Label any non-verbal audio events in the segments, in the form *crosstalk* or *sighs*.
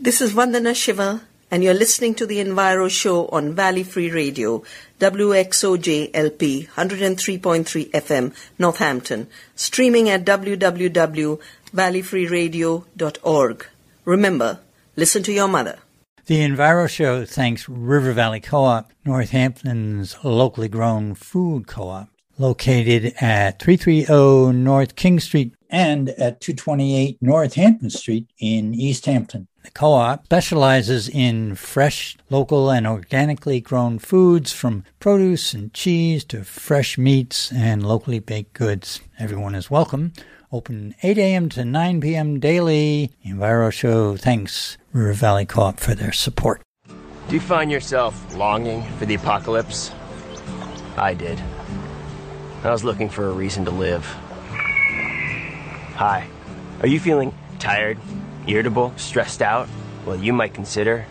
This is Vandana Shiva, and you're listening to the Enviro Show on Valley Free Radio, WXOJLP 103.3 FM, Northampton, streaming at www.valleyfreeradio.org. Remember, listen to your mother. The Enviro Show thanks River Valley Co-op, Northampton's locally grown food co-op, located at 330 North King Street and at 228 North Hampton Street in East Hampton. The co-op specializes in fresh, local, and organically grown foods from produce and cheese to fresh meats and locally baked goods. Everyone is welcome. Open 8 a.m. to 9 p.m. daily. Enviro Show thanks River Valley Co-op for their support. Do you find yourself longing for the apocalypse? I did. I was looking for a reason to live. Hi. Are you feeling tired, irritable, stressed out? Well, you might consider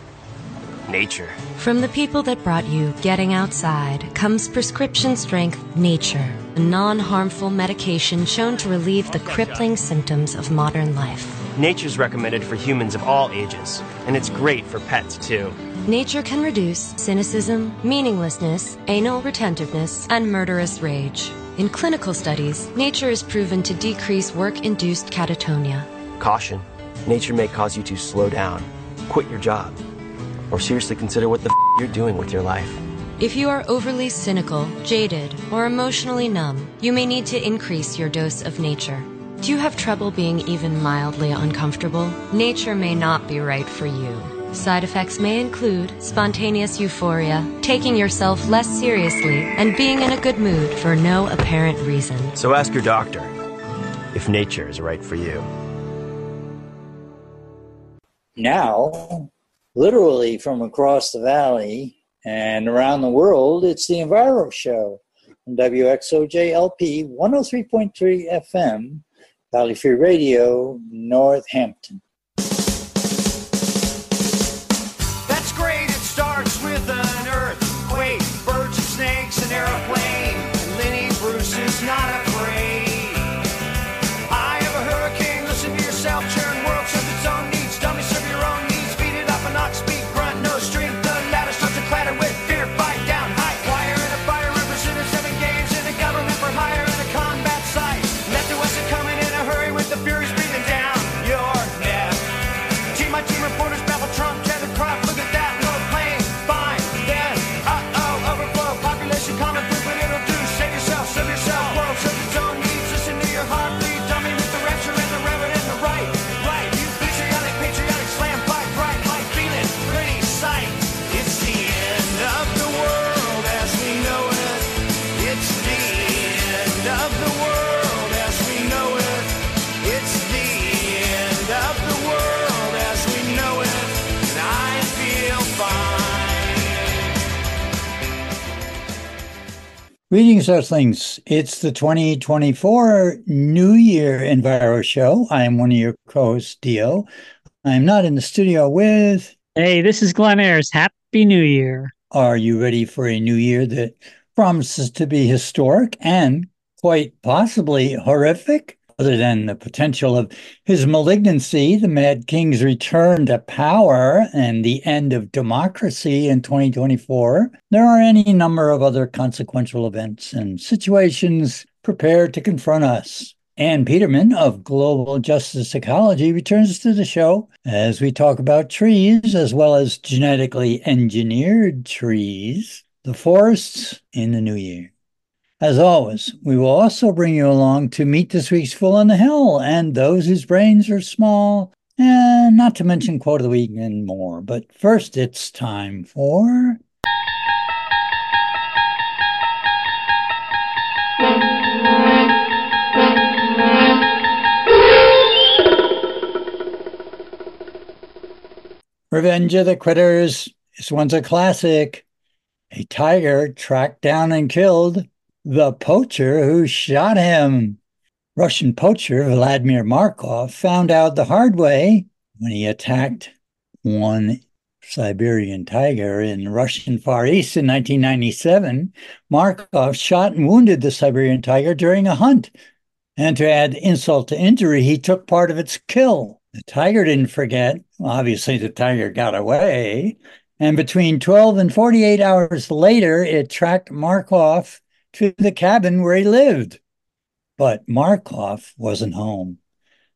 nature. From the people that brought you Getting Outside comes prescription strength Nature, a non harmful medication shown to relieve the crippling symptoms of modern life. Nature's recommended for humans of all ages, and it's great for pets too. Nature can reduce cynicism, meaninglessness, anal retentiveness, and murderous rage. In clinical studies, nature is proven to decrease work induced catatonia. Caution nature may cause you to slow down, quit your job, or seriously consider what the f- you're doing with your life. If you are overly cynical, jaded, or emotionally numb, you may need to increase your dose of nature. Do you have trouble being even mildly uncomfortable? Nature may not be right for you. Side effects may include spontaneous euphoria, taking yourself less seriously, and being in a good mood for no apparent reason. So ask your doctor if nature is right for you. Now, literally from across the valley and around the world, it's the Enviro Show on WXOJLP 103.3 FM, Valley Free Radio, Northampton. Greetings, Earthlings. It's the 2024 New Year Enviro Show. I'm one of your co hosts, Dio. I'm not in the studio with. Hey, this is Glenn Ayers. Happy New Year. Are you ready for a new year that promises to be historic and quite possibly horrific? Other than the potential of his malignancy, the Mad King's return to power, and the end of democracy in 2024, there are any number of other consequential events and situations prepared to confront us. Anne Petermann of Global Justice Ecology returns to the show as we talk about trees as well as genetically engineered trees, the forests in the new year. As always, we will also bring you along to meet this week's Fool on the Hill and those whose brains are small, and not to mention quote of the week and more. But first, it's time for. Revenge of the Critters. This one's a classic. A tiger tracked down and killed the poacher who shot him. Russian poacher Vladimir Markov found out the hard way when he attacked one Siberian tiger in Russian Far East in 1997. Markov shot and wounded the Siberian tiger during a hunt. And to add insult to injury, he took part of its kill. The tiger didn't forget, Obviously, the tiger got away. And between 12 and 48 hours later, it tracked Markov to the cabin where he lived. But Markov wasn't home.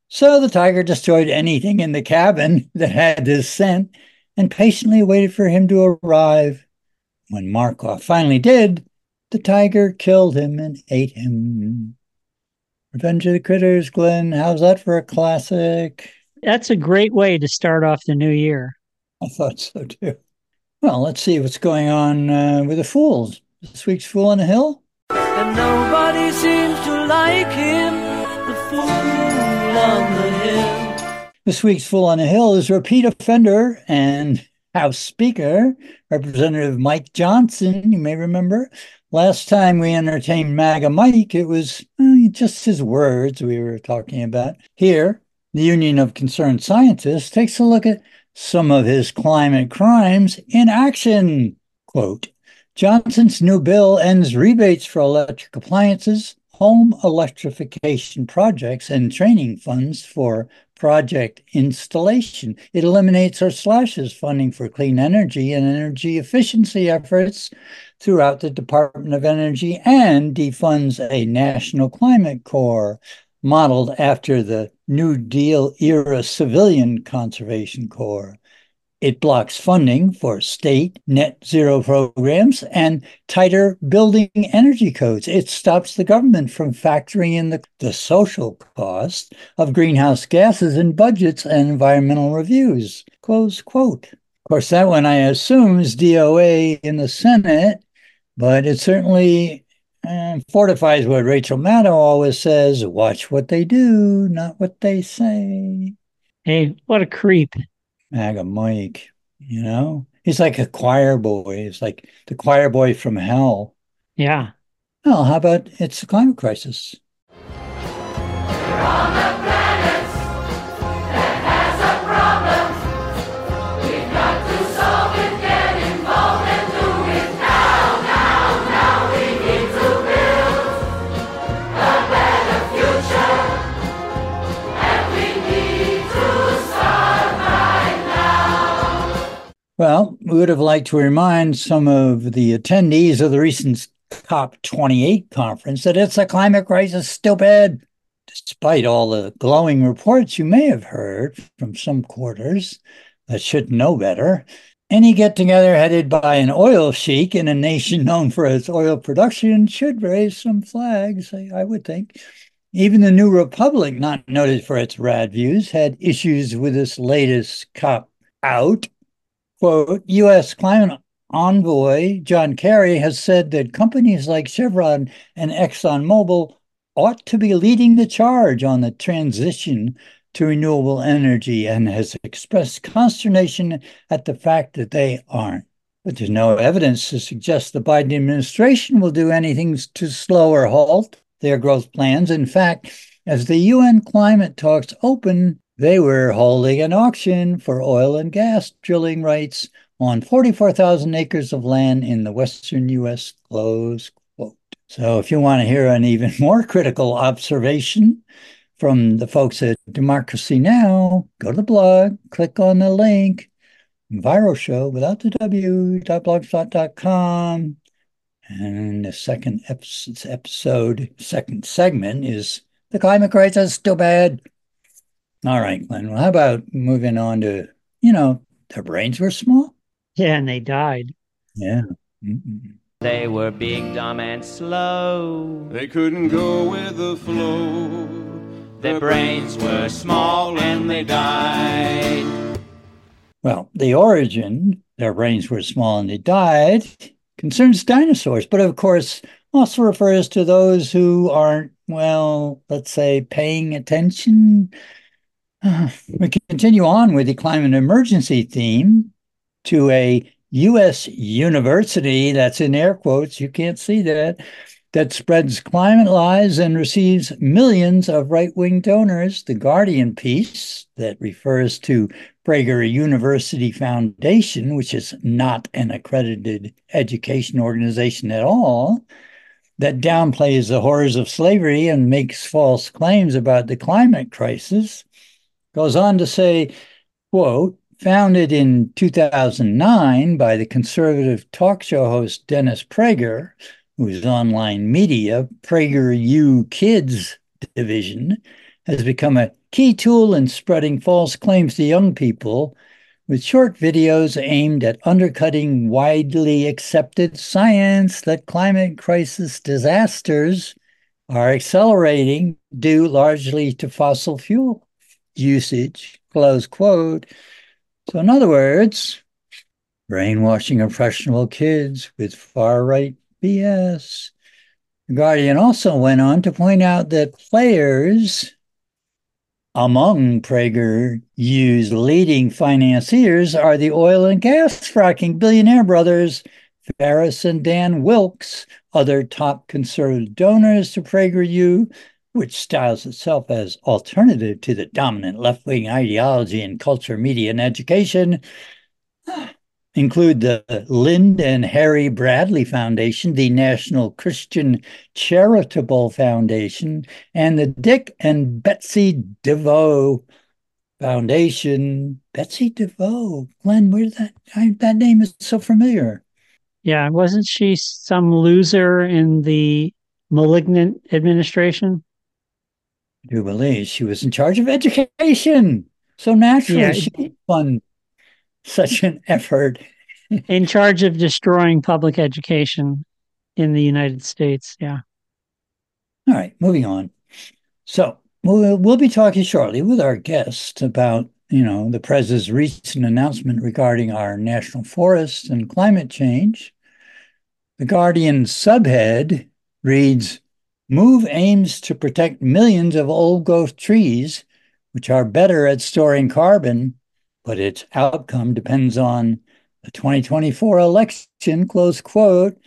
So the tiger destroyed anything in the cabin *laughs* that had this scent and patiently waited for him to arrive. When Markov finally did, the tiger killed him and ate him. Revenge of the Critters, Glenn. How's that for a classic? That's a great way to start off the new year. I thought so too. Well, let's see what's going on uh, with the Fools. This week's Fool on the Hill. And nobody seems to like him, the fool on the hill. This week's Fool on the Hill is repeat offender and House Speaker, Representative Mike Johnson. You may remember last time we entertained MAGA Mike, it was just his words we were talking about. Here, the Union of Concerned Scientists takes a look at some of his climate crimes in action. Quote Johnson's new bill ends rebates for electric appliances, home electrification projects, and training funds for project installation. It eliminates or slashes funding for clean energy and energy efficiency efforts throughout the Department of Energy and defunds a National Climate Corps modeled after the New Deal era Civilian Conservation Corps. It blocks funding for state net zero programs and tighter building energy codes. It stops the government from factoring in the, the social cost of greenhouse gases in budgets and environmental reviews. Close quote. Of course, that one I assume is DOA in the Senate, but it certainly uh, fortifies what Rachel Maddow always says watch what they do, not what they say. Hey, what a creep. MAGA Mike, you know? He's like a choir boy. He's like the choir boy from hell. Yeah. Well, how about it's a climate crisis? Would have liked to remind some of the attendees of the recent COP28 conference that it's a climate crisis, stupid. Despite all the glowing reports you may have heard from some quarters that should know better, any get together headed by an oil sheik in a nation *laughs* known for its oil production should raise some flags, I, I would think. Even the New Republic, not noted for its rad views, had issues with this latest COP out quote, U.S. climate envoy John Kerry has said that companies like Chevron and ExxonMobil ought to be leading the charge on the transition to renewable energy and has expressed consternation at the fact that they aren't. But there's no evidence to suggest the Biden administration will do anything to slow or halt their growth plans. In fact, as the UN climate talks open, they were holding an auction for oil and gas drilling rights on 44,000 acres of land in the western U.S. Close quote. So, if you want to hear an even *laughs* more critical observation from the folks at Democracy Now, go to the blog, click on the link, Viral Show without the w.blogspot.com. And the second episode, second segment is The Climate Crisis Still Bad all right, Glenn. Well, how about moving on to, you know, their brains were small? Yeah, and they died. Yeah. Mm-mm. They were big, dumb, and slow. They couldn't go with the flow. Their brains were small and they died. Well, the origin, their brains were small and they died, concerns dinosaurs, but of course also refers to those who aren't, well, let's say, paying attention we continue on with the climate emergency theme to a U.S. university that's in air quotes, you can't see that, that spreads climate lies and receives millions of right wing donors. The Guardian piece that refers to Prager University Foundation, which is not an accredited education organization at all, that downplays the horrors of slavery and makes false claims about the climate crisis goes on to say, quote, Founded in 2009 by the conservative talk show host Dennis Prager, whose online media, PragerU Kids division, has become a key tool in spreading false claims to young people with short videos aimed at undercutting widely accepted science that climate crisis disasters are accelerating due largely to fossil fuel usage, close quote. So, in other words, brainwashing impressionable kids with far right BS. The Guardian also went on to point out that players among PragerU's leading financiers are the oil and gas fracking billionaire brothers Farris and Dan Wilks, other top conservative donors to PragerU, which styles itself as alternative to the dominant left wing ideology in culture, media, and education, *sighs* include the Lynde and Harry Bradley Foundation, the National Christian Charitable Foundation, and the Dick and Betsy DeVos Foundation. Betsy DeVos, Glenn, where did that I, that name is so familiar? Yeah, wasn't she some loser in the malignant administration? Believe she was in charge of education. So naturally, Yeah. she fund such an effort. *laughs* in charge of destroying public education in the United States. Yeah. All right, moving on. So we'll, we'll be talking shortly with our guest about, you know, the president's recent announcement regarding our national forests and climate change. The Guardian subhead reads, Move aims to protect millions of old growth trees, which are better at storing carbon, but its outcome depends on the 2024 election, close quote.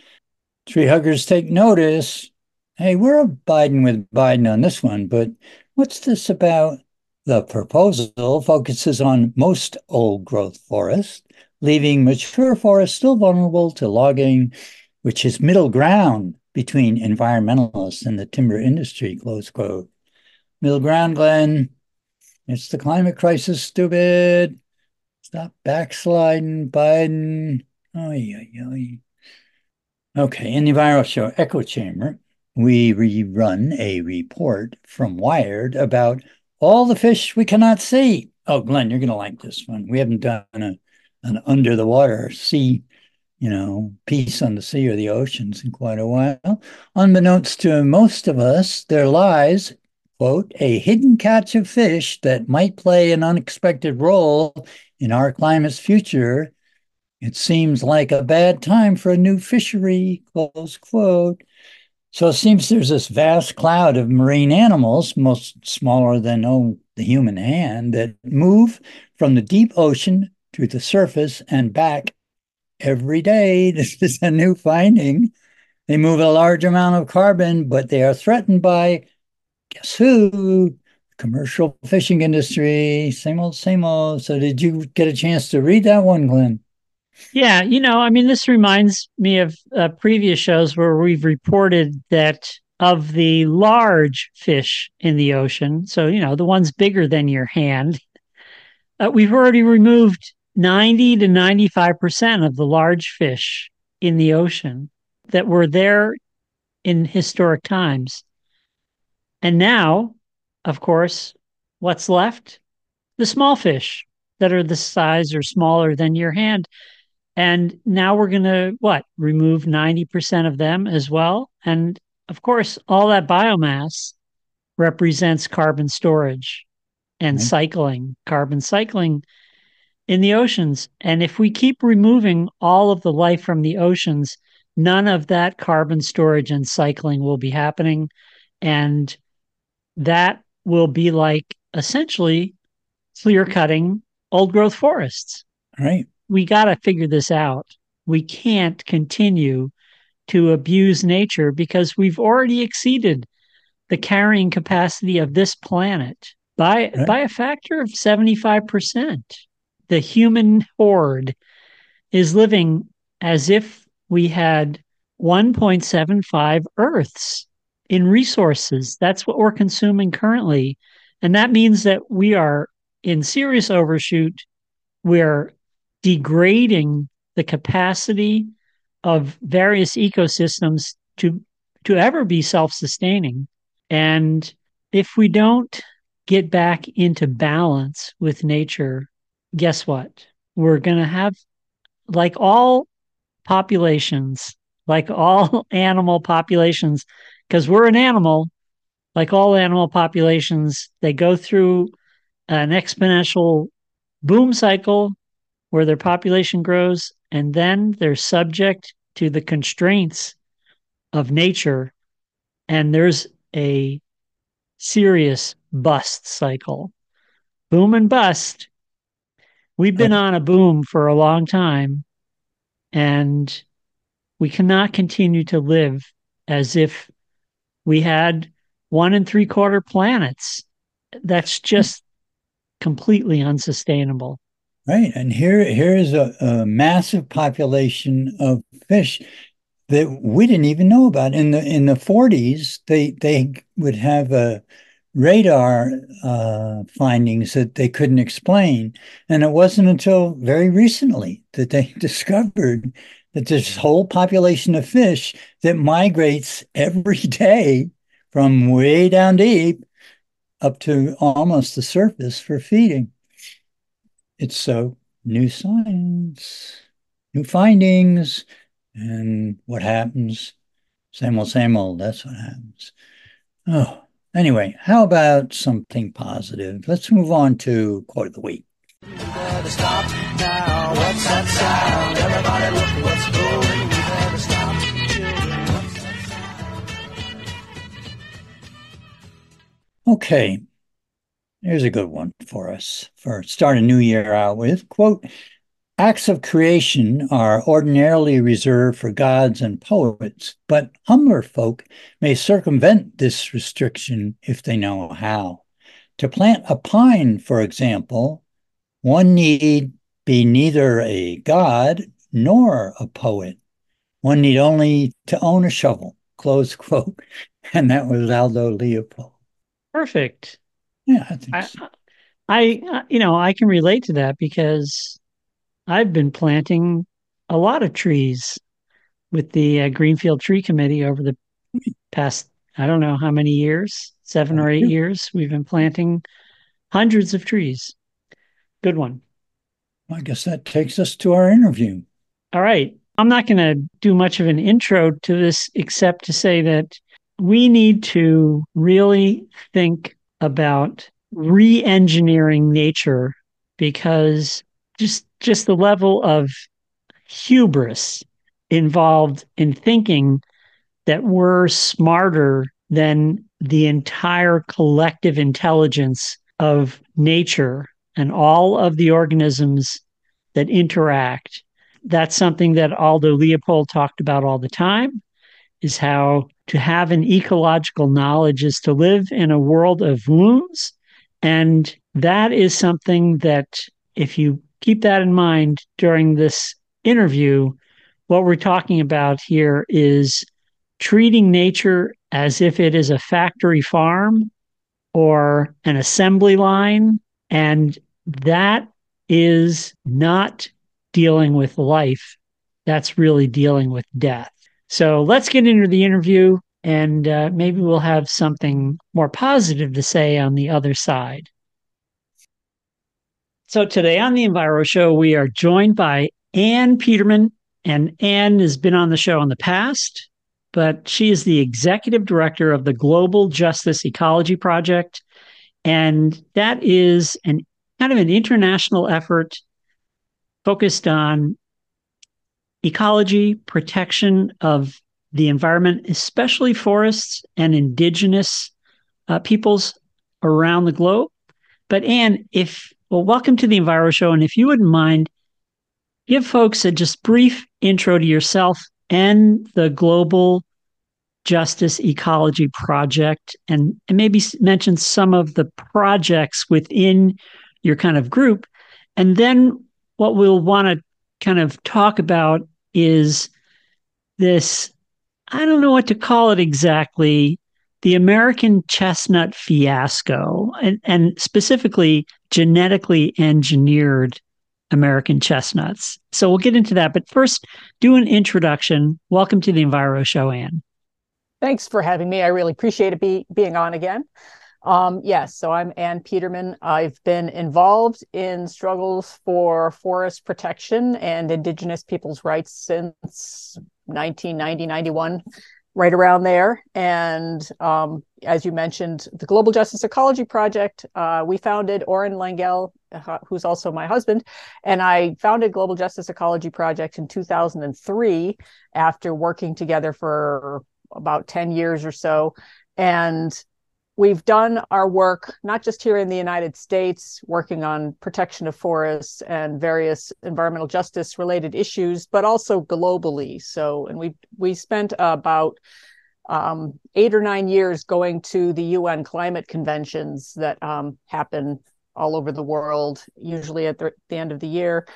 Tree huggers take notice. Hey, we're abiding with Biden on this one, but what's this about? The proposal focuses on most old growth forests, leaving mature forests still vulnerable to logging, which is middle ground between environmentalists and the timber industry, close quote. Middle ground, Glenn. It's the climate crisis, stupid. Stop backsliding, Biden. Oy, oy, oy. Okay, in the viral show Echo Chamber, we rerun a report from Wired about all the fish we cannot see. Oh, Glenn, you're going to like this one. We haven't done a, an under the water sea, you know, peace on the sea or the oceans in quite a while. Unbeknownst to most of us, there lies, quote, a hidden catch of fish that might play an unexpected role in our climate's future. It seems like a bad time for a new fishery, close quote. So it seems there's this vast cloud of marine animals, most smaller than oh, the human hand, that move from the deep ocean to the surface and back every day. *laughs* This is a new finding. They move a large amount of carbon, but they are threatened by guess who? Commercial fishing industry. Same old, same old. So did you get a chance to read that one, Glenn? Yeah, you know, I mean, this reminds me of uh, previous shows where we've reported that of the large fish in the ocean, so, you know, the ones bigger than your hand, uh, we've already removed 90 to 95% of the large fish in the ocean that were there in historic times. And now, of course, what's left? The small fish that are the size or smaller than your hand. And now we're going to what? Remove 90% of them as well. And of course, all that biomass represents carbon storage and Mhm. cycling, carbon cycling in the oceans. And if we keep removing all of the life from the oceans, none of that carbon storage and cycling will be happening. And that will be like essentially clear cutting old growth forests Right. we got to figure this out. We can't continue to abuse nature because we've already exceeded the carrying capacity of this planet by Right. by a factor of 75%. The human horde is living as if we had 1.75 Earths in resources. That's what we're consuming currently. And that means that we are in serious overshoot we're degrading the capacity of various ecosystems to to ever be self-sustaining and if we don't get back into balance with nature guess what? We're going to have like all populations like all *laughs* animal populations because we're an animal like all animal populations they go through an exponential boom cycle where their population grows and then they're subject to the constraints of nature and there's a serious bust cycle. Boom and bust we've been on a boom for a long time and we cannot continue to live as if we had one and three quarter planets. That's hmm. just completely unsustainable. Right, and here here is a, a massive population of fish that we didn't even know about. In the in the 40s, they they would have a radar uh, findings that they couldn't explain, and it wasn't until very recently that they *laughs* discovered that this whole population of fish that migrates every *laughs* day from way down deep up to almost the surface for feeding. It's so new science, new findings, and what happens? Same old, same old. That's what happens. Oh, anyway, how about something positive? Let's move on to quote of the week. Okay, here's a good one for us for start a new year out with. Quote, acts of creation are ordinarily reserved for gods and poets, but humbler folk may circumvent this restriction if they know how. To plant a pine, for example, one need be neither a god nor a poet. One need only to own a shovel, *laughs* close quote. And that was Aldo Leopold. perfect Yeah, I think I, so. I, you know, I can relate to that because I've been planting a lot of trees with the uh, Greenfield Tree Committee over the past, I don't know how many years, seven or eight years. We've been planting hundreds of trees. Good one. I guess that takes us to our interview. All right. I'm not going to do much of an intro to this except to say that we need to really think about re-engineering nature because just just the level of hubris involved in thinking that we're smarter than the entire collective intelligence of nature and all of the organisms that interact. That's something that Aldo Leopold talked about all the time is how to have an ecological knowledge is to live in a world of wounds and that is something that if you keep that in mind during this interview what we're talking about here is treating nature as if it is a factory farm or an assembly line and that is not dealing with life. That's really dealing with death. So let's get into the interview and uh, maybe we'll have something more positive to say on the other side. So today on the Enviro Show, we are joined by Anne Petermann. And Anne has been on the show in the past, but she is the executive director of the Global Justice Ecology Project. And that is an kind of an international effort focused on ecology, protection of the environment, especially forests and indigenous uh, peoples around the globe. But Anne, if well, welcome to the Enviro Show, and if you wouldn't mind, give folks a just brief intro to yourself and the Global Justice Ecology Project, and, and maybe mention some of the projects within your kind of group, and then what we'll want to kind of talk about is this I don't know what to call it exactly the American chestnut fiasco, and, and specifically genetically engineered American chestnuts. So we'll get into that. But first, do an introduction. Welcome to the Enviro Show, Anne. Thanks for having me. I really appreciate it be, being on again. Um, yes, so I'm Anne Petermann. I've been involved in struggles for forest protection and Indigenous people's rights since 1990, 91, right around there. And um, as you mentioned, the Global Justice Ecology Project, uh, we founded Orin Langelle, uh, who's also my husband, and I founded Global Justice Ecology Project in 2003 after working together for about 10 years or so. And we've done our work not just here in the United States, working on protection of forests and various environmental justice related issues, but also globally. So, and we we spent about um, eight or nine years going to the UN climate conventions that um, happen all over the world, usually at the, the, end of the year,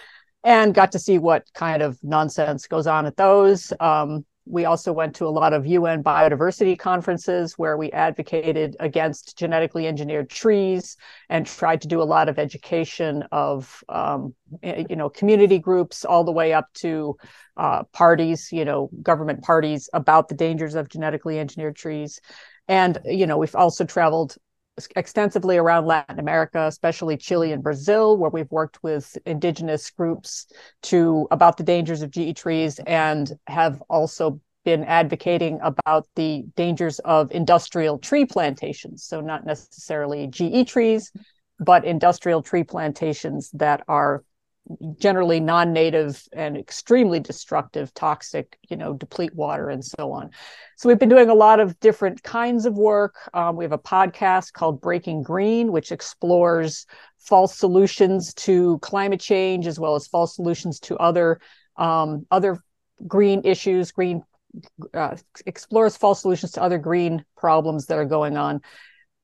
and got to see what kind of nonsense goes on at those. Um, we also went to a lot of UN biodiversity conferences where we advocated against genetically engineered trees and tried to do a lot of education of um, eh, you know community groups all the way up to uh, parties, you know, government parties about the dangers of genetically engineered trees. And you know, we've also traveled extensively around Latin America, especially Chile and Brazil, where we've worked with indigenous groups to about the dangers of GE trees and have also been advocating about the dangers of industrial tree plantations. So not necessarily GE trees, but industrial tree plantations that are generally non-native and extremely destructive toxic you know deplete water and so on. So we've been doing a lot of different kinds of work. Um, we have a podcast called breaking green which explores false solutions to climate change as well as false solutions to other um, other green issues green uh, explores false solutions to other green problems that are going on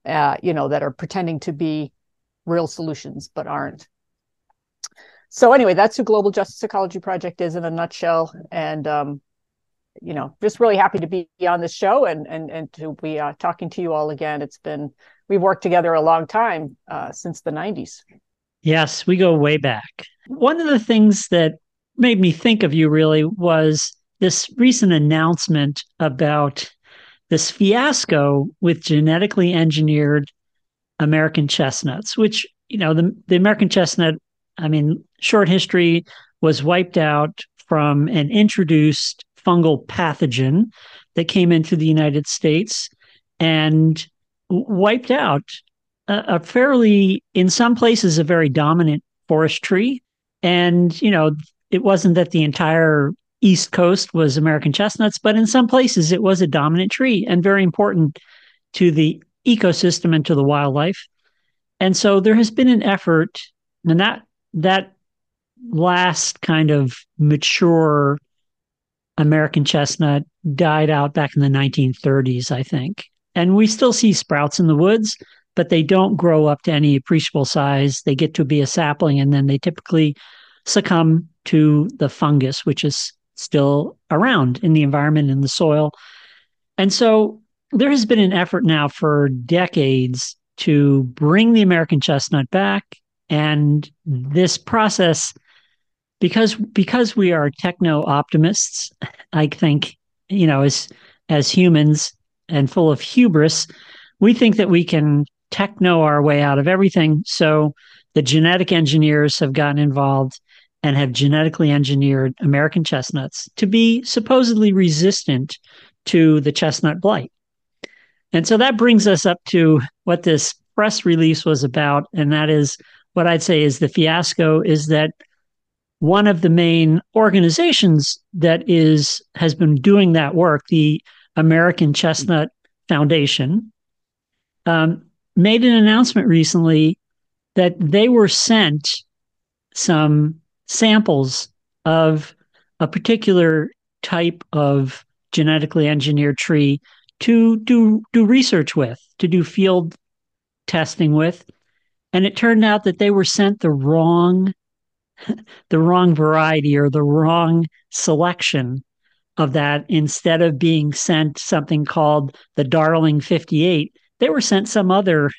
uh, you know that are pretending to be real solutions but aren't so anyway, that's who Global Justice Ecology Project is in a nutshell. And um, you know, just really happy to be on this show and and and to be uh, talking to you all again. It's been we've worked together a long time uh, since the '90s. Yes, we go way back. One of the things that made me think of you really was this recent announcement about this fiasco with genetically engineered American chestnuts, which you know the the American chestnut I mean, short history was wiped out from an introduced fungal pathogen that came into the United States and wiped out a, a fairly, in some places, a very dominant forest tree. And, you know, it wasn't that the entire East Coast was American chestnuts, but in some places it was a dominant tree and very important to the ecosystem and to the wildlife. And so there has been an effort, and that that last kind of mature American chestnut died out back in the 1930s, I think. And we still see sprouts in the woods, but they don't grow up to any appreciable size. They get to be a sapling and then they typically succumb to the fungus, which is still around in the environment, in the soil. And so there has been an effort now for decades to bring the American chestnut back and mm-hmm. this process, because because we are techno optimists, I think, you know, as as humans and full of hubris, we think that we can techno our way out of everything. So the genetic engineers have gotten involved and have genetically engineered American chestnuts to be supposedly resistant to the chestnut blight. And so that brings us up to what this press release was about, and that is what I'd say is the fiasco is that one of the main organizations that is has been doing that work, the American Chestnut Foundation, um, made an announcement recently that they were sent some samples of a particular type of genetically engineered tree to do do research with, to do field testing with, and it turned out that they were sent the wrong *laughs* the wrong variety or the wrong selection of that instead of being sent something called the darling 58 they were sent some other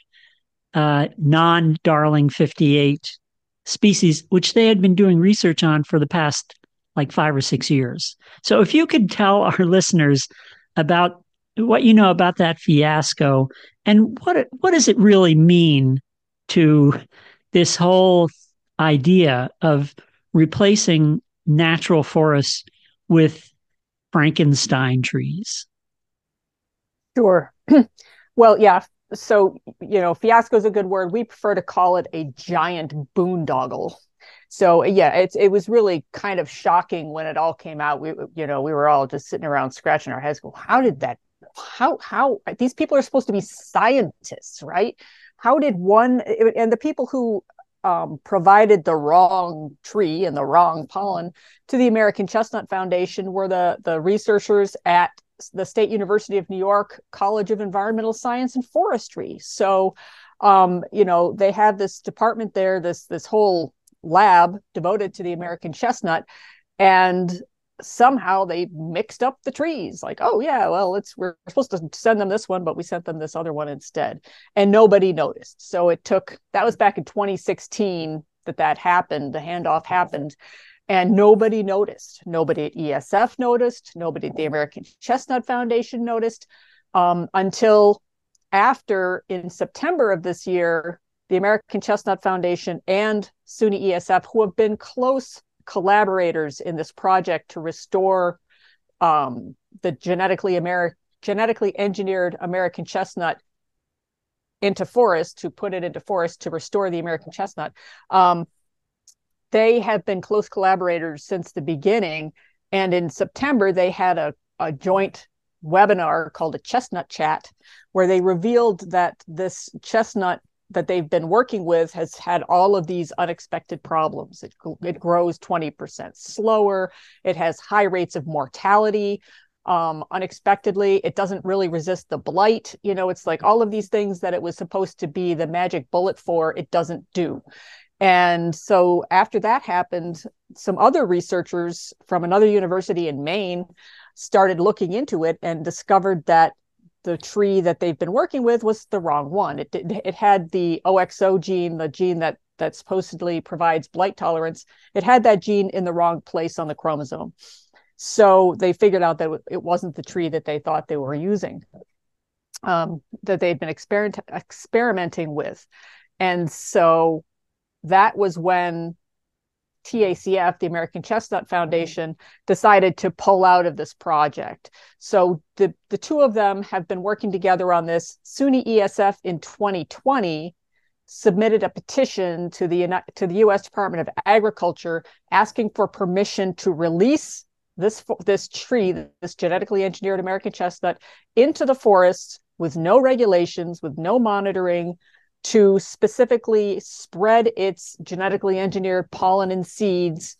uh, non-darling 58 species, which they had been doing research on for the past like five or six years. So if you could tell our *laughs* listeners about what you know about that fiasco and what what does it really mean to this whole idea of replacing natural forests with Frankenstein trees? Sure. *clears throat* well, yeah. So, you know, fiasco is a good word. We prefer to call it a giant boondoggle. So, yeah, it's it was really kind of shocking when it all came out. We, you know, we were all just sitting around scratching our heads. Go, how did that? How how these people are supposed to be scientists, right? How did one and the people who um, provided the wrong tree and the wrong pollen to the American Chestnut Foundation were the the researchers at the State University of New York College of Environmental Science and Forestry. So, um, you know, they have this department there, this this whole lab devoted to the American chestnut, and somehow they mixed up the trees. Like, oh yeah, well, it's we're supposed to send them this one, but we sent them this other one instead, and nobody noticed. So it took that was back in 2016 that that happened. The handoff happened and nobody noticed. Nobody at ESF noticed. Nobody at the American Chestnut Foundation noticed um, until after in September of this year, the American Chestnut Foundation and SUNY ESF, who have been close collaborators in this project to restore um, the genetically Ameri- genetically engineered American chestnut into forest, to put it into forest to restore the American chestnut. Um, they have been close collaborators since the beginning. And in September, they had a, a joint webinar called a chestnut chat, where they revealed that this chestnut that they've been working with has had all of these unexpected problems. It, it grows 20% slower, it has high rates of mortality. Um, unexpectedly, it doesn't really resist the blight. You know, it's like all of these things that it was supposed to be the magic bullet for, it doesn't do. And so after that happened, some other researchers from another university in Maine started looking into it and discovered that the tree that they've been working with was the wrong one. It it had the OXO gene, the gene that that supposedly provides blight tolerance. It had that gene in the wrong place on the chromosome. So they figured out that it wasn't the tree that they thought they were using, um, that they'd been experiment, experimenting with. And so that was when TACF, the American Chestnut mm-hmm. Foundation, decided to pull out of this project. So the, the two of them have been working together on this. SUNY ESF in 2020 submitted a petition to the to the U.S. Department of Agriculture asking for permission to release this this tree, this genetically engineered American chestnut, into the forests with no regulations, with no monitoring, to specifically spread its genetically engineered pollen and seeds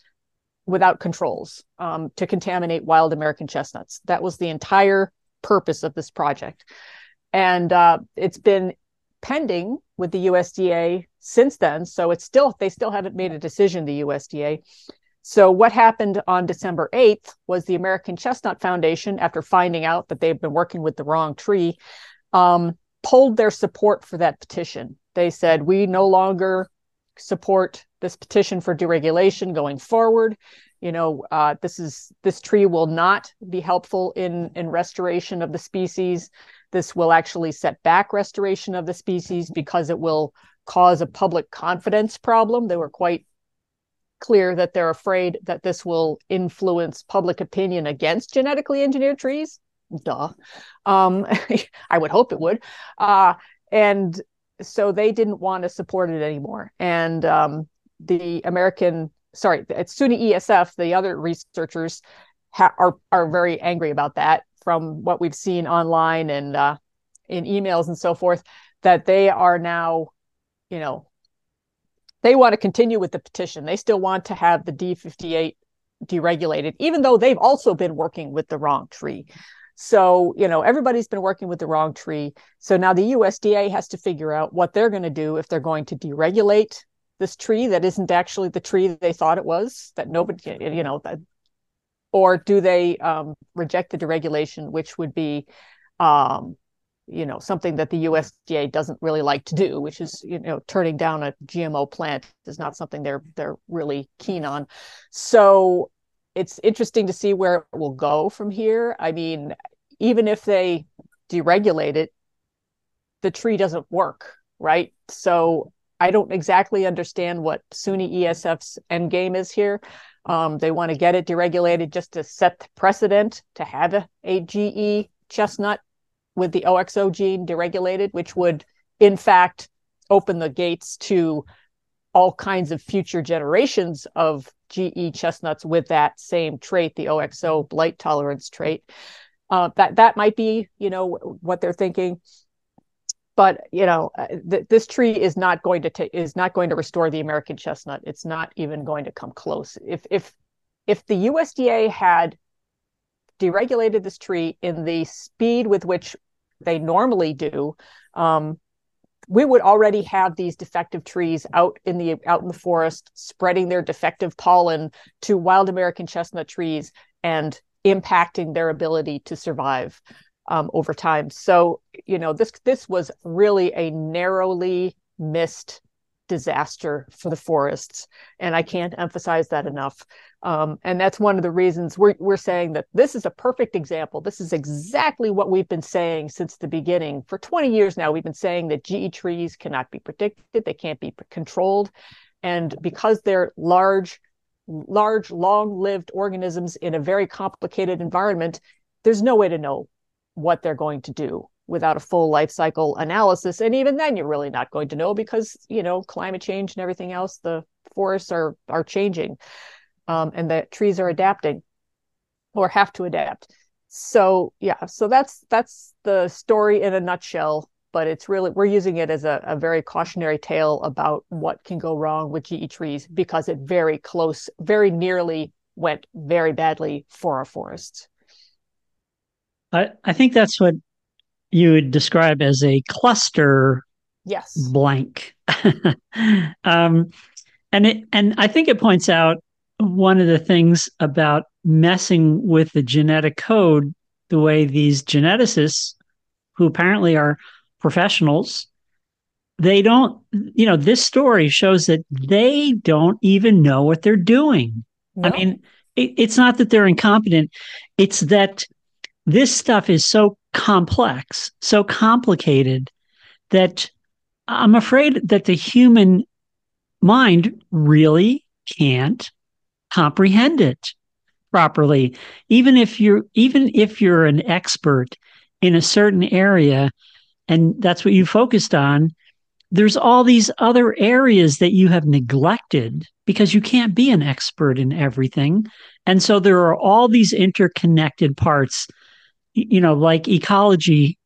without controls um, to contaminate wild American chestnuts. That was the entire purpose of this project. And uh, it's been pending with the USDA since then. So it's still, they still haven't made a decision, the USDA. So what happened on December 8th was the American Chestnut Foundation, after finding out that they've been working with the wrong tree, um, pulled their support for that petition. They said, we no longer support this petition for deregulation going forward. You know, uh, this is this tree will not be helpful in in restoration of the species. This will actually set back restoration of the species because it will cause a public confidence problem. They were quite clear that they're afraid that this will influence public opinion against genetically engineered trees duh. Um, *laughs* I would hope it would. Uh, and so they didn't want to support it anymore. And um, the American, sorry, at SUNY ESF, the other researchers ha- are are very angry about that from what we've seen online and uh, in emails and so forth. That they are now, you know, they want to continue with the petition. They still want to have the D58 deregulated, even though they've also been working with the wrong tree. So, you know, everybody's been working with the wrong tree. So now the USDA has to figure out what they're going to do if they're going to deregulate this tree that isn't actually the tree they thought it was, that nobody, you know, that, or do they um, reject the deregulation, which would be um, you know something that the USDA doesn't really like to do, which is you know turning down a GMO plant is not something they're they're really keen on. So it's interesting to see where it will go from here. I mean, even if they deregulate it, the tree doesn't work, right? So I don't exactly understand what SUNY ESF's end game is here. Um, they want to get it deregulated just to set the precedent to have a, a GE chestnut with the OXO gene deregulated, which would, in fact, open the gates to all kinds of future generations of GE chestnuts with that same trait, the OXO blight tolerance trait. Uh, that that might be, you know, what they're thinking. But you know, uh, th- this tree is not going to take is not going to restore the American chestnut. It's not even going to come close. If if if the USDA had deregulated this tree in the speed with which they normally do, um, we would already have these defective trees out in the out in the forest spreading their defective pollen to wild American chestnut trees and impacting their ability to survive um, over time. So you know this this was really a narrowly missed disaster for the forests, and I can't emphasize that enough. Um, and that's one of the reasons we're, we're saying that this is a perfect example. This is exactly what we've been saying since the beginning. For 20 years now, we've been saying that GE trees cannot be predicted, they can't be controlled. And because they're large, large, long lived organisms in a very complicated environment, there's no way to know what they're going to do without a full life cycle analysis. And even then, you're really not going to know because, you know, climate change and everything else, the forests are, are changing um, and the trees are adapting or have to adapt. So yeah, so that's that's the story in a nutshell. But it's really we're using it as a, a very cautionary tale about what can go wrong with GE trees because it very close, very nearly went very badly for our forests. I, I think that's what you would describe as a cluster yes. blank. *laughs* Um, and it and i think it points out one of the things about messing with the genetic code the way these geneticists who apparently are professionals they don't you know this story shows that they don't even know what they're doing. No. i mean it, it's not that they're incompetent. It's that this stuff is so complex so complicated that i'm afraid that the human mind really can't comprehend it properly. Even if you're even if you're an expert in a certain area and that's what you focused on there's all these other areas that you have neglected because you can't be an expert in everything. And so there are all these interconnected parts you know like ecology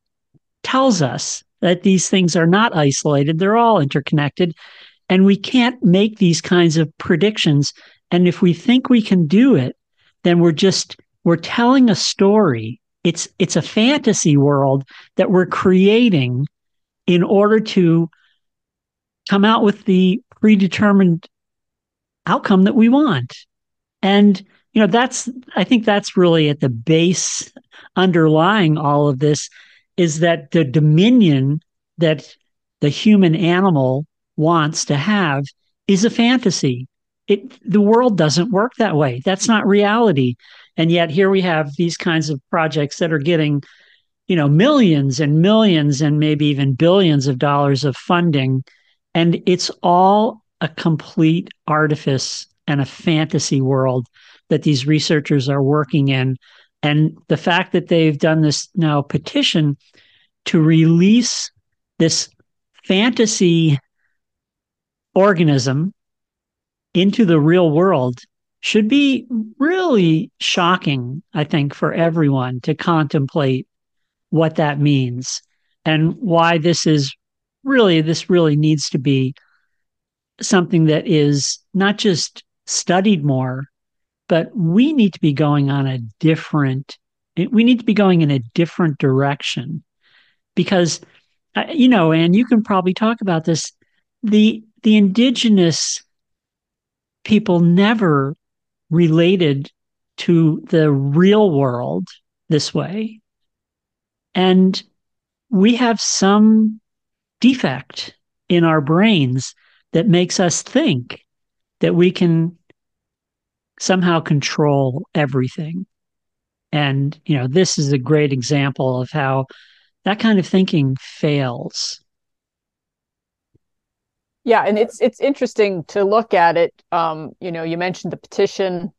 tells us that these things are not isolated they're all interconnected and we can't make these kinds of predictions and if we think we can do it, then we're just we're telling a story. It's it's a fantasy world that we're creating in order to come out with the predetermined outcome that we want. And you know that's I think that's really at the base underlying all of this is that the dominion that the human animal wants to have is a fantasy it the world doesn't work that way. That's not reality. And yet here we have these kinds of projects that are getting, you know, millions and millions and maybe even billions of dollars of funding. And it's all a complete artifice and a fantasy world that these researchers are working in. And the fact that they've done this now petition to release this fantasy organism into the real world should be really shocking, I think, for everyone to contemplate what that means and why this is really, this really needs to be something that is not just studied more, but we need to be going on a different, we need to be going in a different direction because, uh, you know, and you can probably talk about this. The, the indigenous people never related to the real world this way. And we have some defect in our brains that makes us think that we can somehow control everything. And, you know, this is a great example of how that kind of thinking fails. Yeah, and it's it's interesting to look at it. Um, you know, you mentioned the petition.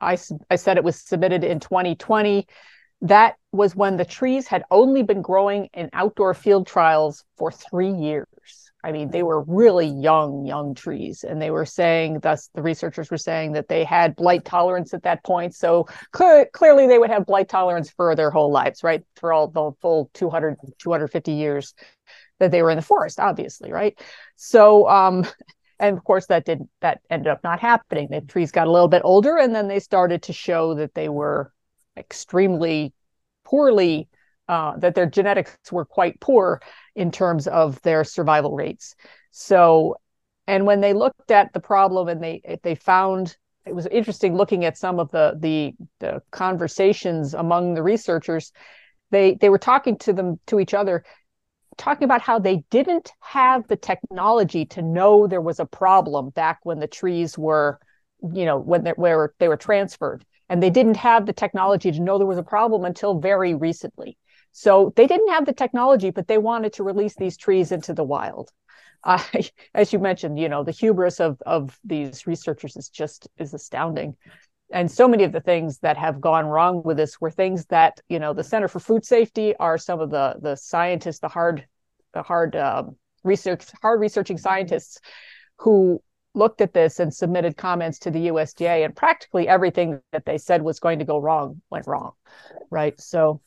I I said it was submitted in 2020. That was when the trees had only been growing in outdoor field trials for three years. I mean, they were really young, young trees, and they were saying, thus the researchers were saying that they had blight tolerance at that point. So cl- clearly, they would have blight tolerance for their whole lives, right? For all the full 200, 250 years that they were in the forest, obviously, right? So, um, and of course, that didn't that ended up not happening. The trees got a little bit older, and then they started to show that they were extremely poorly uh, that their genetics were quite poor in terms of their survival rates. So, and when they looked at the problem and they they found it was interesting looking at some of the the, the conversations among the researchers. They they were talking to them to each other, talking about how they didn't have the technology to know there was a problem back when the trees were, you know, when they where they were transferred, and they didn't have the technology to know there was a problem until very recently. So they didn't have the technology, but they wanted to release these trees into the wild. *laughs* As you mentioned, you know, the hubris of of these researchers is just is astounding. And so many of the things that have gone wrong with this were things that, you know, the Center for Food Safety are some of the the scientists, the hard, the hard um, research, hard researching scientists who looked at this and submitted comments to the USDA, and practically everything that they said was going to go wrong went wrong, right? So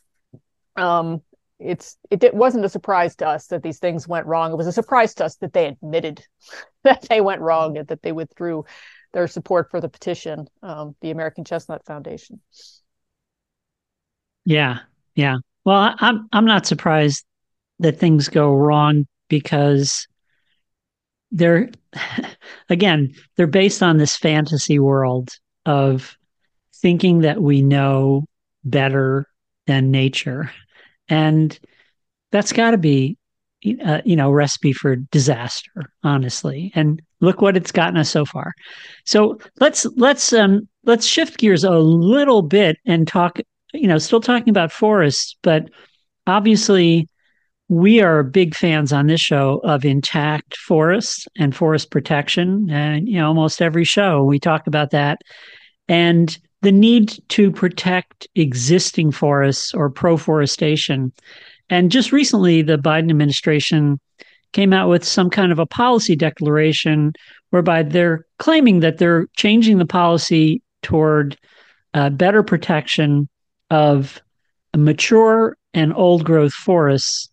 um, it's it, it wasn't a surprise to us that these things went wrong. It was a surprise to us that they admitted *laughs* that they went wrong and that they withdrew their support for the petition, um, the American Chestnut Foundation. Yeah, yeah. Well, I'm I'm not surprised that things go wrong because they're *laughs* again they're based on this fantasy world of thinking that we know better than nature. And that's got to be uh, you know recipe for disaster honestly. And look what it's gotten us so far. So let's let's um let's shift gears a little bit and talk you know still talking about forests but obviously we are big fans on this show of intact forests and forest protection and you know almost every show we talk about that. And the need to protect existing forests or proforestation. And just recently, the Biden administration came out with some kind of a policy declaration whereby they're claiming that they're changing the policy toward uh, better protection of mature and old growth forests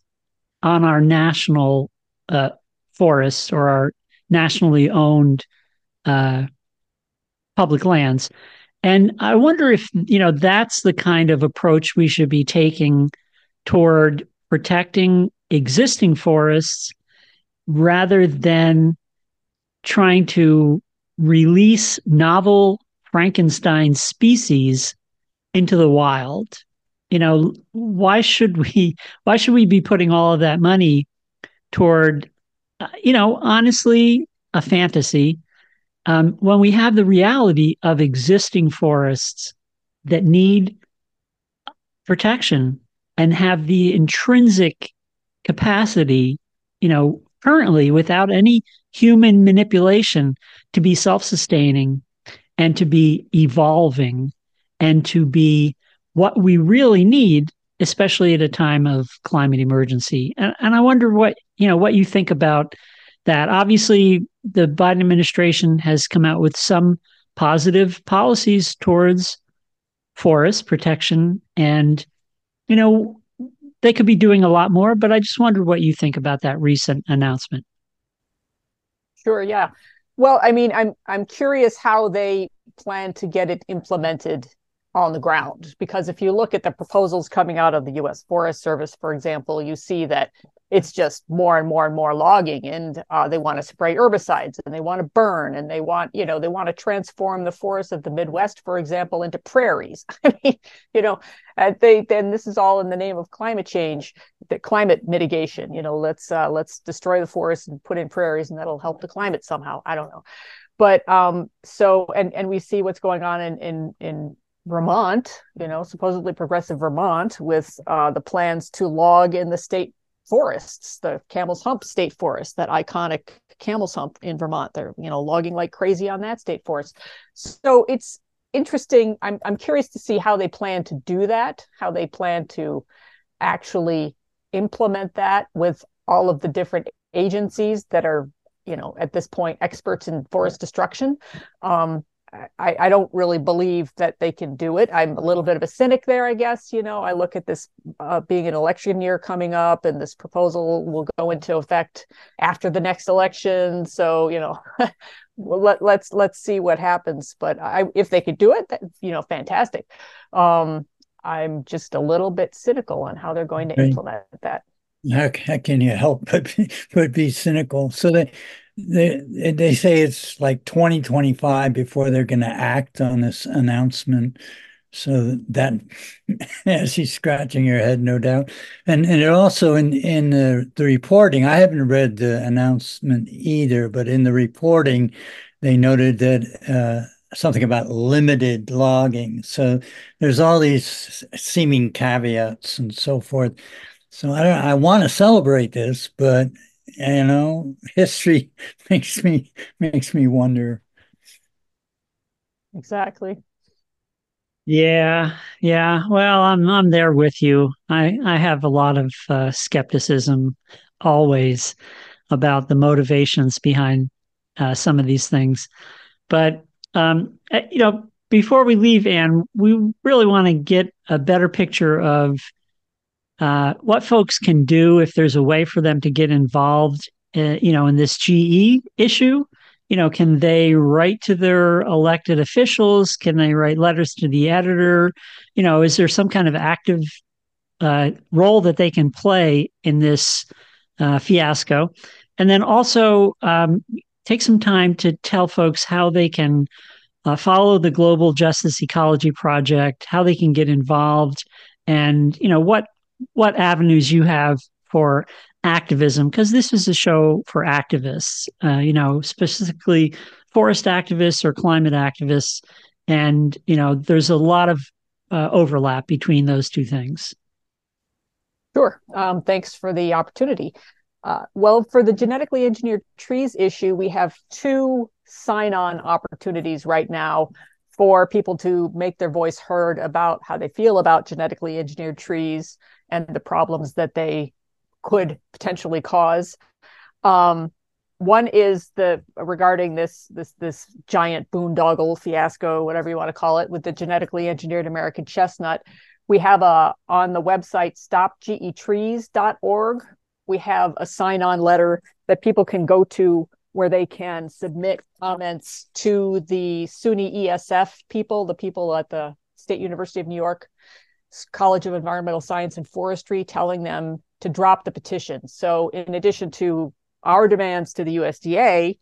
on our national uh, forests or our nationally owned uh, public lands. And I wonder if, you know, that's the kind of approach we should be taking toward protecting existing forests rather than trying to release novel Frankenstein species into the wild. You know, why should we *laughs* why should we be putting all of that money toward uh, you know, honestly, a fantasy um, when we have the reality of existing forests that need protection and have the intrinsic capacity, you know, currently without any human manipulation to be self sustaining and to be evolving and to be what we really need, especially at a time of climate emergency. And, and I wonder what, you know, what you think about that. Obviously, the Biden administration has come out with some positive policies towards forest protection and you know they could be doing a lot more but i just wondered what you think about that recent announcement sure yeah well i mean i'm i'm curious how they plan to get it implemented on the ground. Because if you look at the proposals coming out of the US Forest Service, for example, you see that it's just more and more and more logging and uh, they want to spray herbicides and they want to burn and they want you know they want to transform the forests of the midwest for example into prairies. *laughs* I mean you know they then this is all in the name of climate change the climate mitigation you know let's uh, let's destroy the forests and put in prairies and that'll help the climate somehow. I don't know. But um so and and we see what's going on in in in Vermont, you know, supposedly progressive Vermont, with uh, the plans to log in the state forests, the Camel's Hump State Forest, that iconic Camel's Hump in Vermont. They're you know logging like crazy on that state forest. So it's interesting. I'm I'm curious to see how they plan to do that, how they plan to actually implement that with all of the different agencies that are you know at this point experts in forest destruction. Um, I, I don't really believe that they can do it. I'm a little bit of a cynic there, I guess. You know, I look at this uh, being an election year coming up, and this proposal will go into effect after the next election. So, you know, *laughs* well, let, let's let's see what happens. But I, if they could do it, that, you know, fantastic. Um, I'm just a little bit cynical on how they're going to implement that. How, how can you help but be, *laughs* but be cynical? So they they they say it's like 2025 before they're going to act on this announcement. So that *laughs* as he's scratching her head no doubt. And and also in in the, the reporting i haven't read the announcement either but in the reporting they noted that uh, something about limited logging. So there's all these seeming caveats and so forth. So i i want to celebrate this but you know history *laughs* makes me makes me wonder. Exactly. Yeah yeah. Well i'm i'm there with you. I i have a lot of uh, skepticism always about the motivations behind uh, some of these things. But um eh, you know before we leave anne we really want to get a better picture of uh, what folks can do if there's a way for them to get involved, uh, you know, in this GE issue. You know, can they write to their elected officials? Can they write letters to the editor? You know, is there some kind of active uh, role that they can play in this uh, fiasco? And then also um, take some time to tell folks how they can uh, follow the Global Justice Ecology Project, how they can get involved, and you know what what avenues you have for activism because this is a show for activists uh, you know specifically forest activists or climate activists. And you know there's a lot of uh, overlap between those two things. Sure. Um, thanks for the opportunity. Uh, well for the genetically engineered trees issue we have two sign-on opportunities right now for people to make their voice heard about how they feel about genetically engineered trees and the problems that they could potentially cause. Um, one is the regarding this this this giant boondoggle fiasco, whatever you want to call it, with the genetically engineered American chestnut. We have a on the website stopgetrees.org. We have a sign-on letter that people can go to where they can submit comments to the SUNY ESF people, the people at the State University of New York College of Environmental Science and Forestry telling them to drop the petition. So, in addition to our demands to the USDA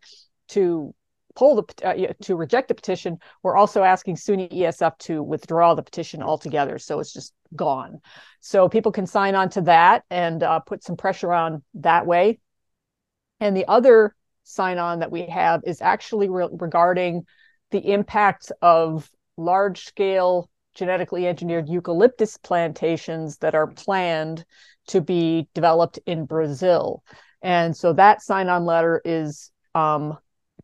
to pull the uh, to reject the petition, we're also asking SUNY ESF to withdraw the petition altogether. So it's just gone. So people can sign on to that and uh, put some pressure on that way. And the other sign on that we have is actually re- regarding the impacts of large scale genetically engineered eucalyptus plantations that are planned to be developed in Brazil. And so that sign on letter is um,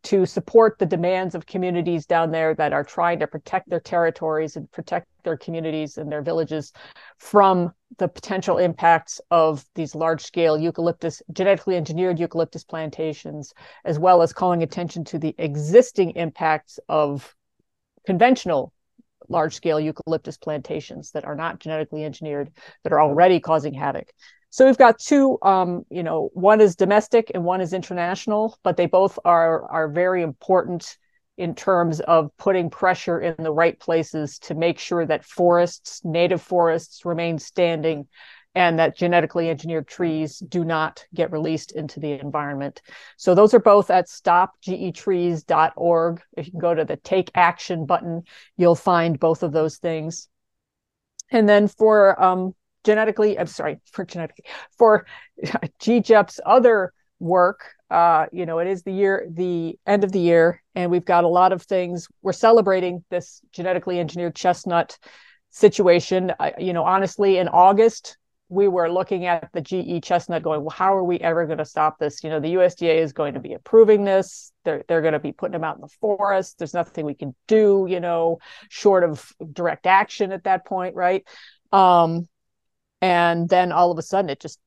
to support the demands of communities down there that are trying to protect their territories and protect their communities and their villages from the potential impacts of these large scale eucalyptus, genetically engineered eucalyptus plantations, as well as calling attention to the existing impacts of conventional large scale eucalyptus plantations that are not genetically engineered that are already causing havoc. So we've got two, um, you know, one is domestic and one is international, but they both are are very important in terms of putting pressure in the right places to make sure that forests, native forests, remain standing and that genetically engineered trees do not get released into the environment. So those are both at stopgetrees.org. If you go to the take action button, you'll find both of those things. And then for um, genetically, I'm sorry, for genetically, for *laughs* GJEP's other work, uh, you know, it is the year, the end of the year, and we've got a lot of things. We're celebrating this genetically engineered chestnut situation. You know, honestly, in August, we were looking at the GE chestnut going, well, how are we ever going to stop this? You know, the USDA is going to be approving this. They're, they're going to be putting them out in the forest. There's nothing we can do, you know, short of direct action at that point, right? Um, and then all of a sudden it just,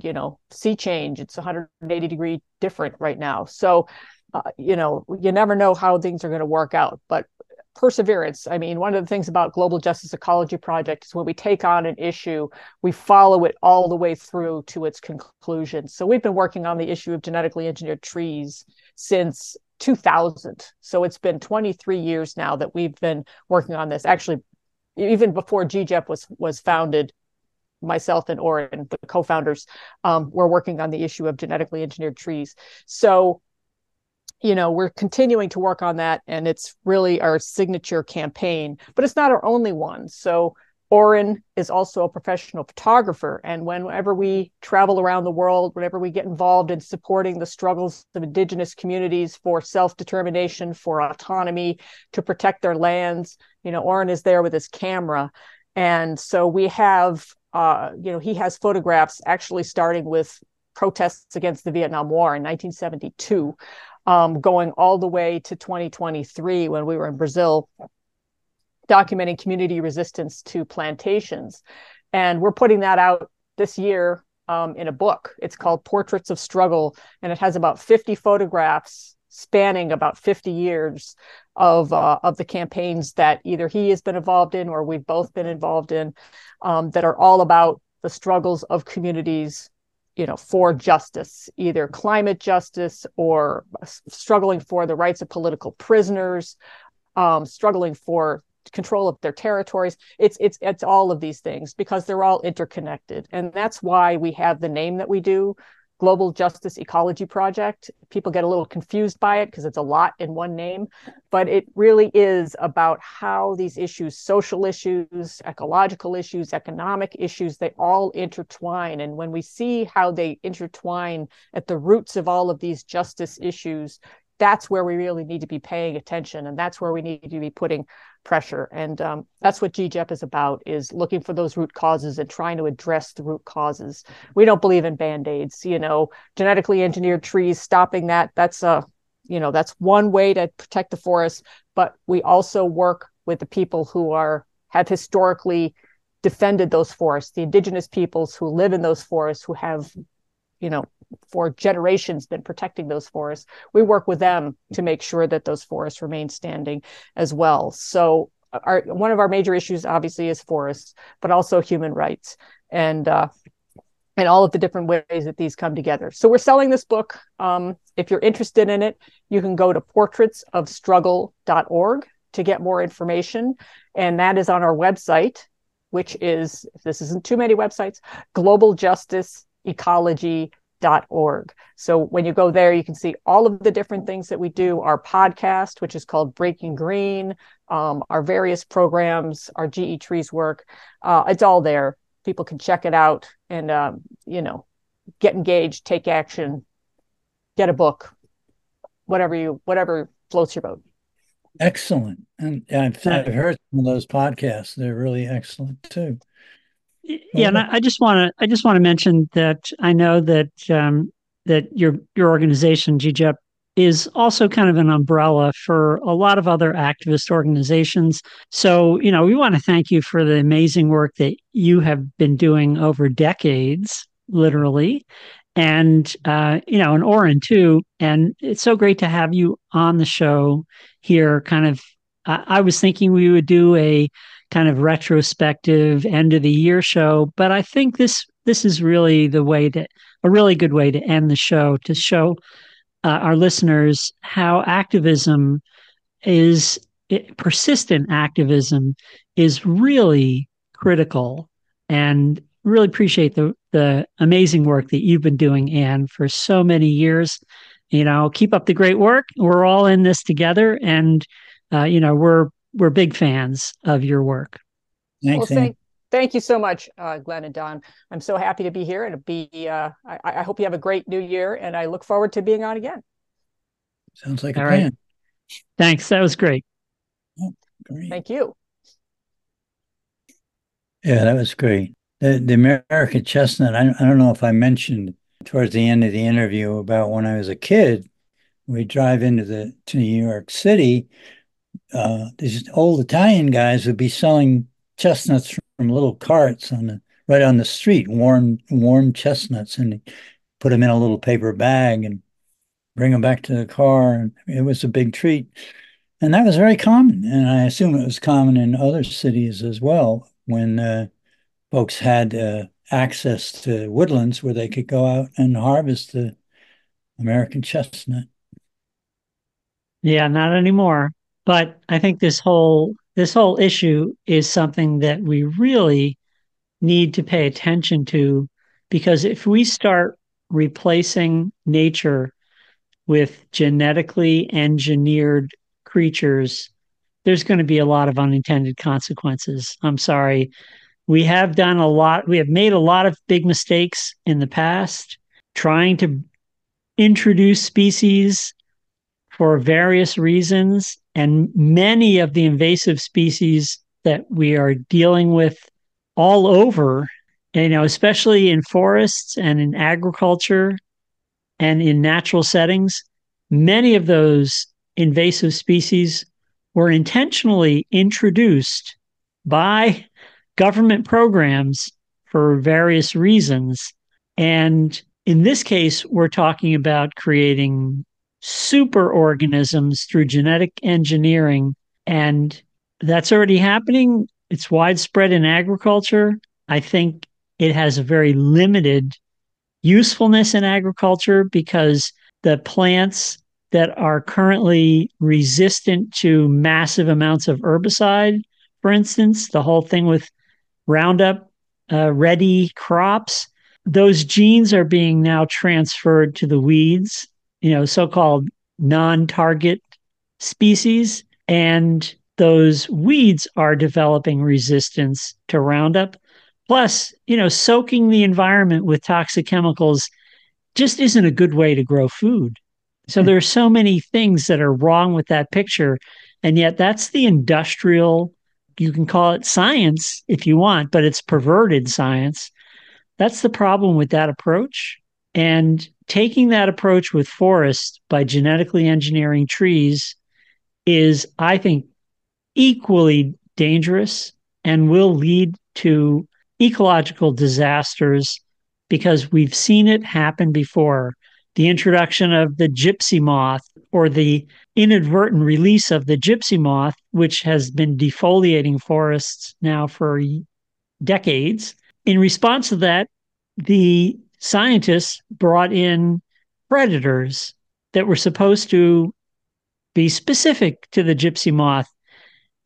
you know, sea change. It's 180 degree different right now. So, uh, you know, you never know how things are going to work out. But perseverance. I mean, one of the things about Global Justice Ecology Project is when we take on an issue, we follow it all the way through to its conclusion. So we've been working on the issue of genetically engineered trees since 2000. So it's been 23 years now that we've been working on this. Actually, even before GJEP was was founded, myself and Orin, the co-founders, um, were working on the issue of genetically engineered trees. So you know we're continuing to work on that and it's really our signature campaign but it's not our only one so Orin is also a professional photographer. And whenever we travel around the world, whenever we get involved in supporting the struggles of indigenous communities for self determination, for autonomy, to protect their lands, you know, Orin is there with his camera. And so we have, uh, you know, he has photographs actually starting with protests against the Vietnam War in 1972 um, going all the way to 2023 when we were in Brazil, documenting community resistance to plantations. And we're putting that out this year um, in a book. It's called Portraits of Struggle, and it has about 50 photographs spanning about 50 years of uh, of the campaigns that either he has been involved in or we've both been involved in um, that are all about the struggles of communities you know for justice either climate justice or struggling for the rights of political prisoners um, struggling for control of their territories. It's it's it's all of these things because they're all interconnected. And that's why we have the name that we do Global Justice Ecology Project. People get a little confused by it because it's a lot in one name, but it really is about how these issues, social issues, ecological issues, economic issues, they all intertwine. And when we see how they intertwine at the roots of all of these justice issues, that's where we really need to be paying attention and that's where we need to be putting pressure. And um, that's what GJEP is about is looking for those root causes and trying to address the root causes. We don't believe in band-aids you know genetically engineered trees stopping that that's a you know that's one way to protect the forest. But we also work with the people who are have historically defended those forests the indigenous peoples who live in those forests who have you know for generations been protecting those forests we work with them to make sure that those forests remain standing as well. So our one of our major issues obviously is forests but also human rights and uh, and all of the different ways that these come together. So we're selling this book um, if you're interested in it you can go to portraitsofstruggle.org to get more information and that is on our website which is if this isn't too many websites global justice ecology.org. So when you go there, you can see all of the different things that we do our podcast, which is called Breaking Green, um, our various programs, our GE Trees work. Uh, it's all there. People can check it out and, um, you know, get engaged, take action, get a book, whatever you, whatever floats your boat. Excellent. And I've, I've heard some of those podcasts. They're really excellent too. Yeah, and I, just want to I just want to mention that I know that um, that your your organization GJEP is also kind of an umbrella for a lot of other activist organizations. So, you know, we want to thank you for the amazing work that you have been doing over decades, literally. And, uh, you know, and Orin too. And it's so great to have you on the show here. Kind of, I, I was thinking we would do a kind of retrospective end of the year show. But I think this this is really the way to a really good way to end the show to show uh, our listeners how activism is it, persistent activism is really critical and really appreciate the the amazing work that you've been doing anne for so many years you know keep up the great work we're all in this together and uh, you know we're we're big fans of your work Thanks, well, thank, thank you so much, uh, Glenn and Don. I'm so happy to be here and be. Uh, I, I hope you have a great new year, and I look forward to being on again. Sounds like All a right. plan. thanks that was great Great. Thank you. Yeah, that was great. The, the American chestnut, I, I don't know if I mentioned towards the end of the interview about when I was a kid, we drive into the to New York City, uh, these old Italian guys would be selling chestnuts from little carts on the right on the street, warm warm chestnuts, and put them in a little paper bag and bring them back to the car. And it was a big treat. And that was very common. And I assume it was common in other cities as well when uh, folks had uh, access to woodlands where they could go out and harvest the American chestnut. Yeah, not anymore. But I think this whole this whole issue is something that we really need to pay attention to because if we start replacing nature with genetically engineered creatures, there's going to be a lot of unintended consequences. I'm sorry. We have done a lot, we have made a lot of big mistakes in the past trying to introduce species for various reasons. And many of the invasive species that we are dealing with all over, you know, especially in forests and in agriculture and in natural settings, many of those invasive species were intentionally introduced by government programs for various reasons. And in this case, we're talking about creating superorganisms through genetic engineering. And that's already happening. It's widespread in agriculture. I think it has a very limited usefulness in agriculture because the plants that are currently resistant to massive amounts of herbicide, for instance, the whole thing with Roundup uh, ready crops, those genes are being now transferred to the weeds, you know, so called non target species. And those weeds are developing resistance to Roundup. Plus, you know, soaking the environment with toxic chemicals just isn't a good way to grow food. So hmm. there are so many things that are wrong with that picture. And yet that's the industrial, you can call it science if you want, but it's perverted science. That's the problem with that approach. And taking that approach with forests by genetically engineering trees is, I think, equally dangerous and will lead to ecological disasters because we've seen it happen before. The introduction of the gypsy moth or the inadvertent release of the gypsy moth, which has been defoliating forests now for decades. In response to that, the scientists brought in predators that were supposed to be specific to the gypsy moth.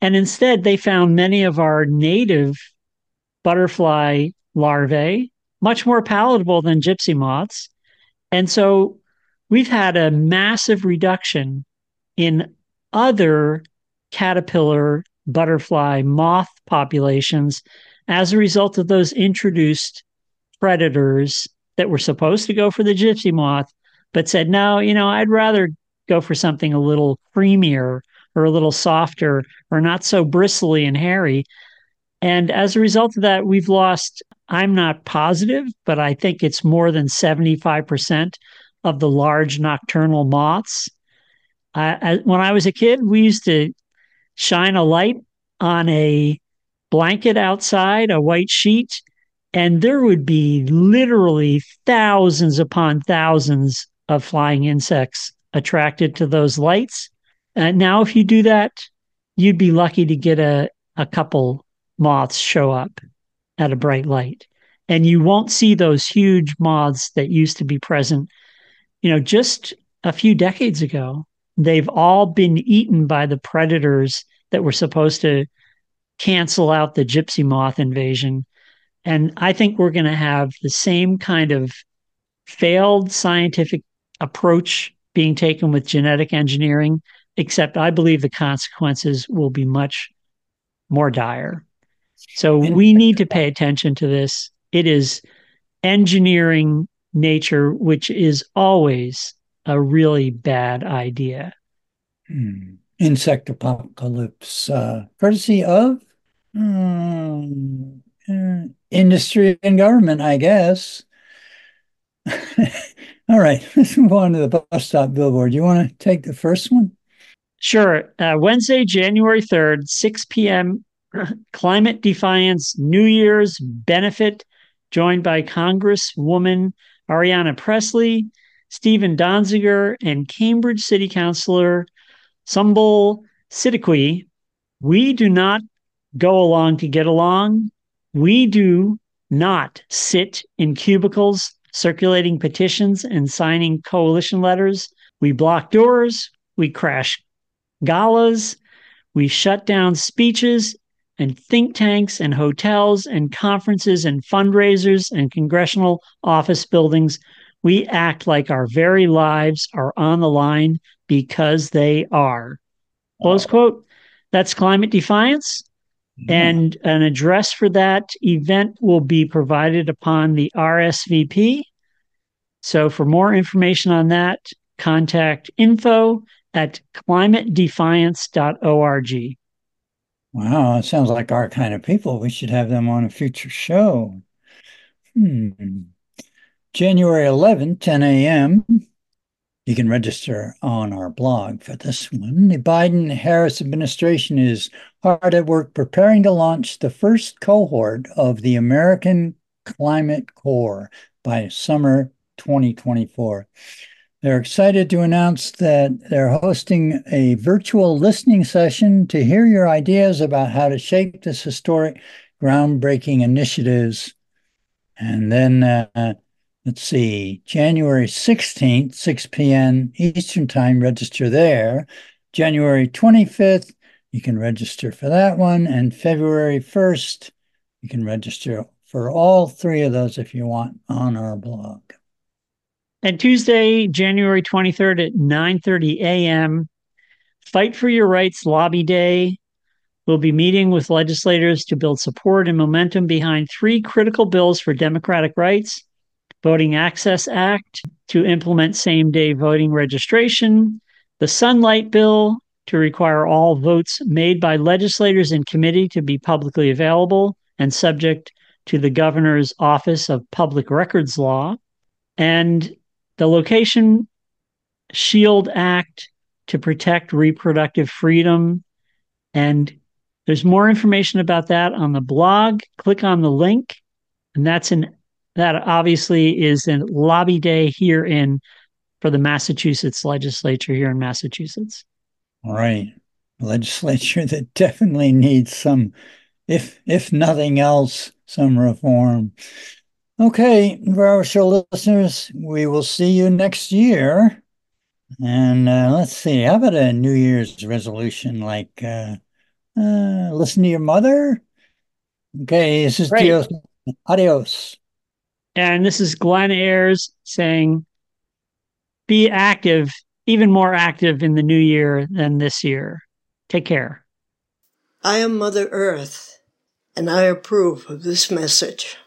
And instead, they found many of our native butterfly larvae much more palatable than gypsy moths. And so we've had a massive reduction in other caterpillar, butterfly, moth populations as a result of those introduced predators that were supposed to go for the gypsy moth, but said, no, you know, I'd rather go for something a little creamier or a little softer or not so bristly and hairy. And as a result of that, we've lost, I'm not positive, but I think it's more than 75% of the large nocturnal moths. I, when I was a kid, we used to shine a light on a blanket outside, a white sheet, and there would be literally thousands upon thousands of flying insects attracted to those lights. Uh, now, if you do that, you'd be lucky to get a, a couple moths show up at a bright light. And you won't see those huge moths that used to be present, you know, just a few decades ago. they've all been eaten by the predators that were supposed to cancel out the gypsy moth invasion. And I think we're going to have the same kind of failed scientific approach being taken with genetic engineering, except I believe the consequences will be much more dire. So we need to pay attention to this. It is engineering nature, which is always a really bad idea. Hmm. Insect apocalypse, uh, courtesy of um, uh, industry and government, I guess. *laughs* All right, *laughs* let's move on to the bus stop billboard. You want to take the first one? Sure. Uh, Wednesday, January 3rd, 6 p.m., *clears throat* Climate Defiance New Year's benefit, joined by Congresswoman Ayanna Pressley, Stephen Donziger, and Cambridge City Councilor Sumbul Siddiqui. We do not go along to get along. We do not sit in cubicles circulating petitions and signing coalition letters. We block doors. We crash galas. We shut down speeches and think tanks and hotels and conferences and fundraisers and congressional office buildings. We act like our very lives are on the line because they are. Close quote. That's climate defiance. And an address for that event will be provided upon the RSVP. So for more information on that, contact info at climatedefiance.org. Wow, it sounds like our kind of people. We should have them on a future show. Hmm. January 11, 10 a.m. You can register on our blog for this one. The Biden Harris administration is hard at work preparing to launch the first cohort of the American Climate Corps by summer 2024. They're excited to announce that they're hosting a virtual listening session to hear your ideas about how to shape this historic, groundbreaking initiatives. And then, uh, let's see, January 16th, 6 p.m. Eastern Time, register there. January 25th, you can register for that one. And February 1st, you can register for all three of those if you want on our blog. And Tuesday, January 23rd at 9:30 a.m., Fight for Your Rights Lobby Day. We'll be meeting with legislators to build support and momentum behind three critical bills for democratic rights Voting Access Act to implement same day voting registration, the Sunlight Bill to require all votes made by legislators in committee to be publicly available and subject to the governor's Office of Public Records Law, and the Location Shield Act to protect reproductive freedom. And there's more information about that on the blog. Click on the link, and that's in that obviously is a lobby day here in for the Massachusetts legislature here in Massachusetts. All right. Legislature that definitely needs some, if if nothing else, some reform. Okay, for our show listeners, we will see you next year. And uh, let's see, how about a New Year's resolution like uh, uh, listen to your mother? Okay, this is Great. Dios. Adios. And this is Glenn Ayers saying, be active, even more active in the new year than this year. Take care. I am Mother Earth, and I approve of this message.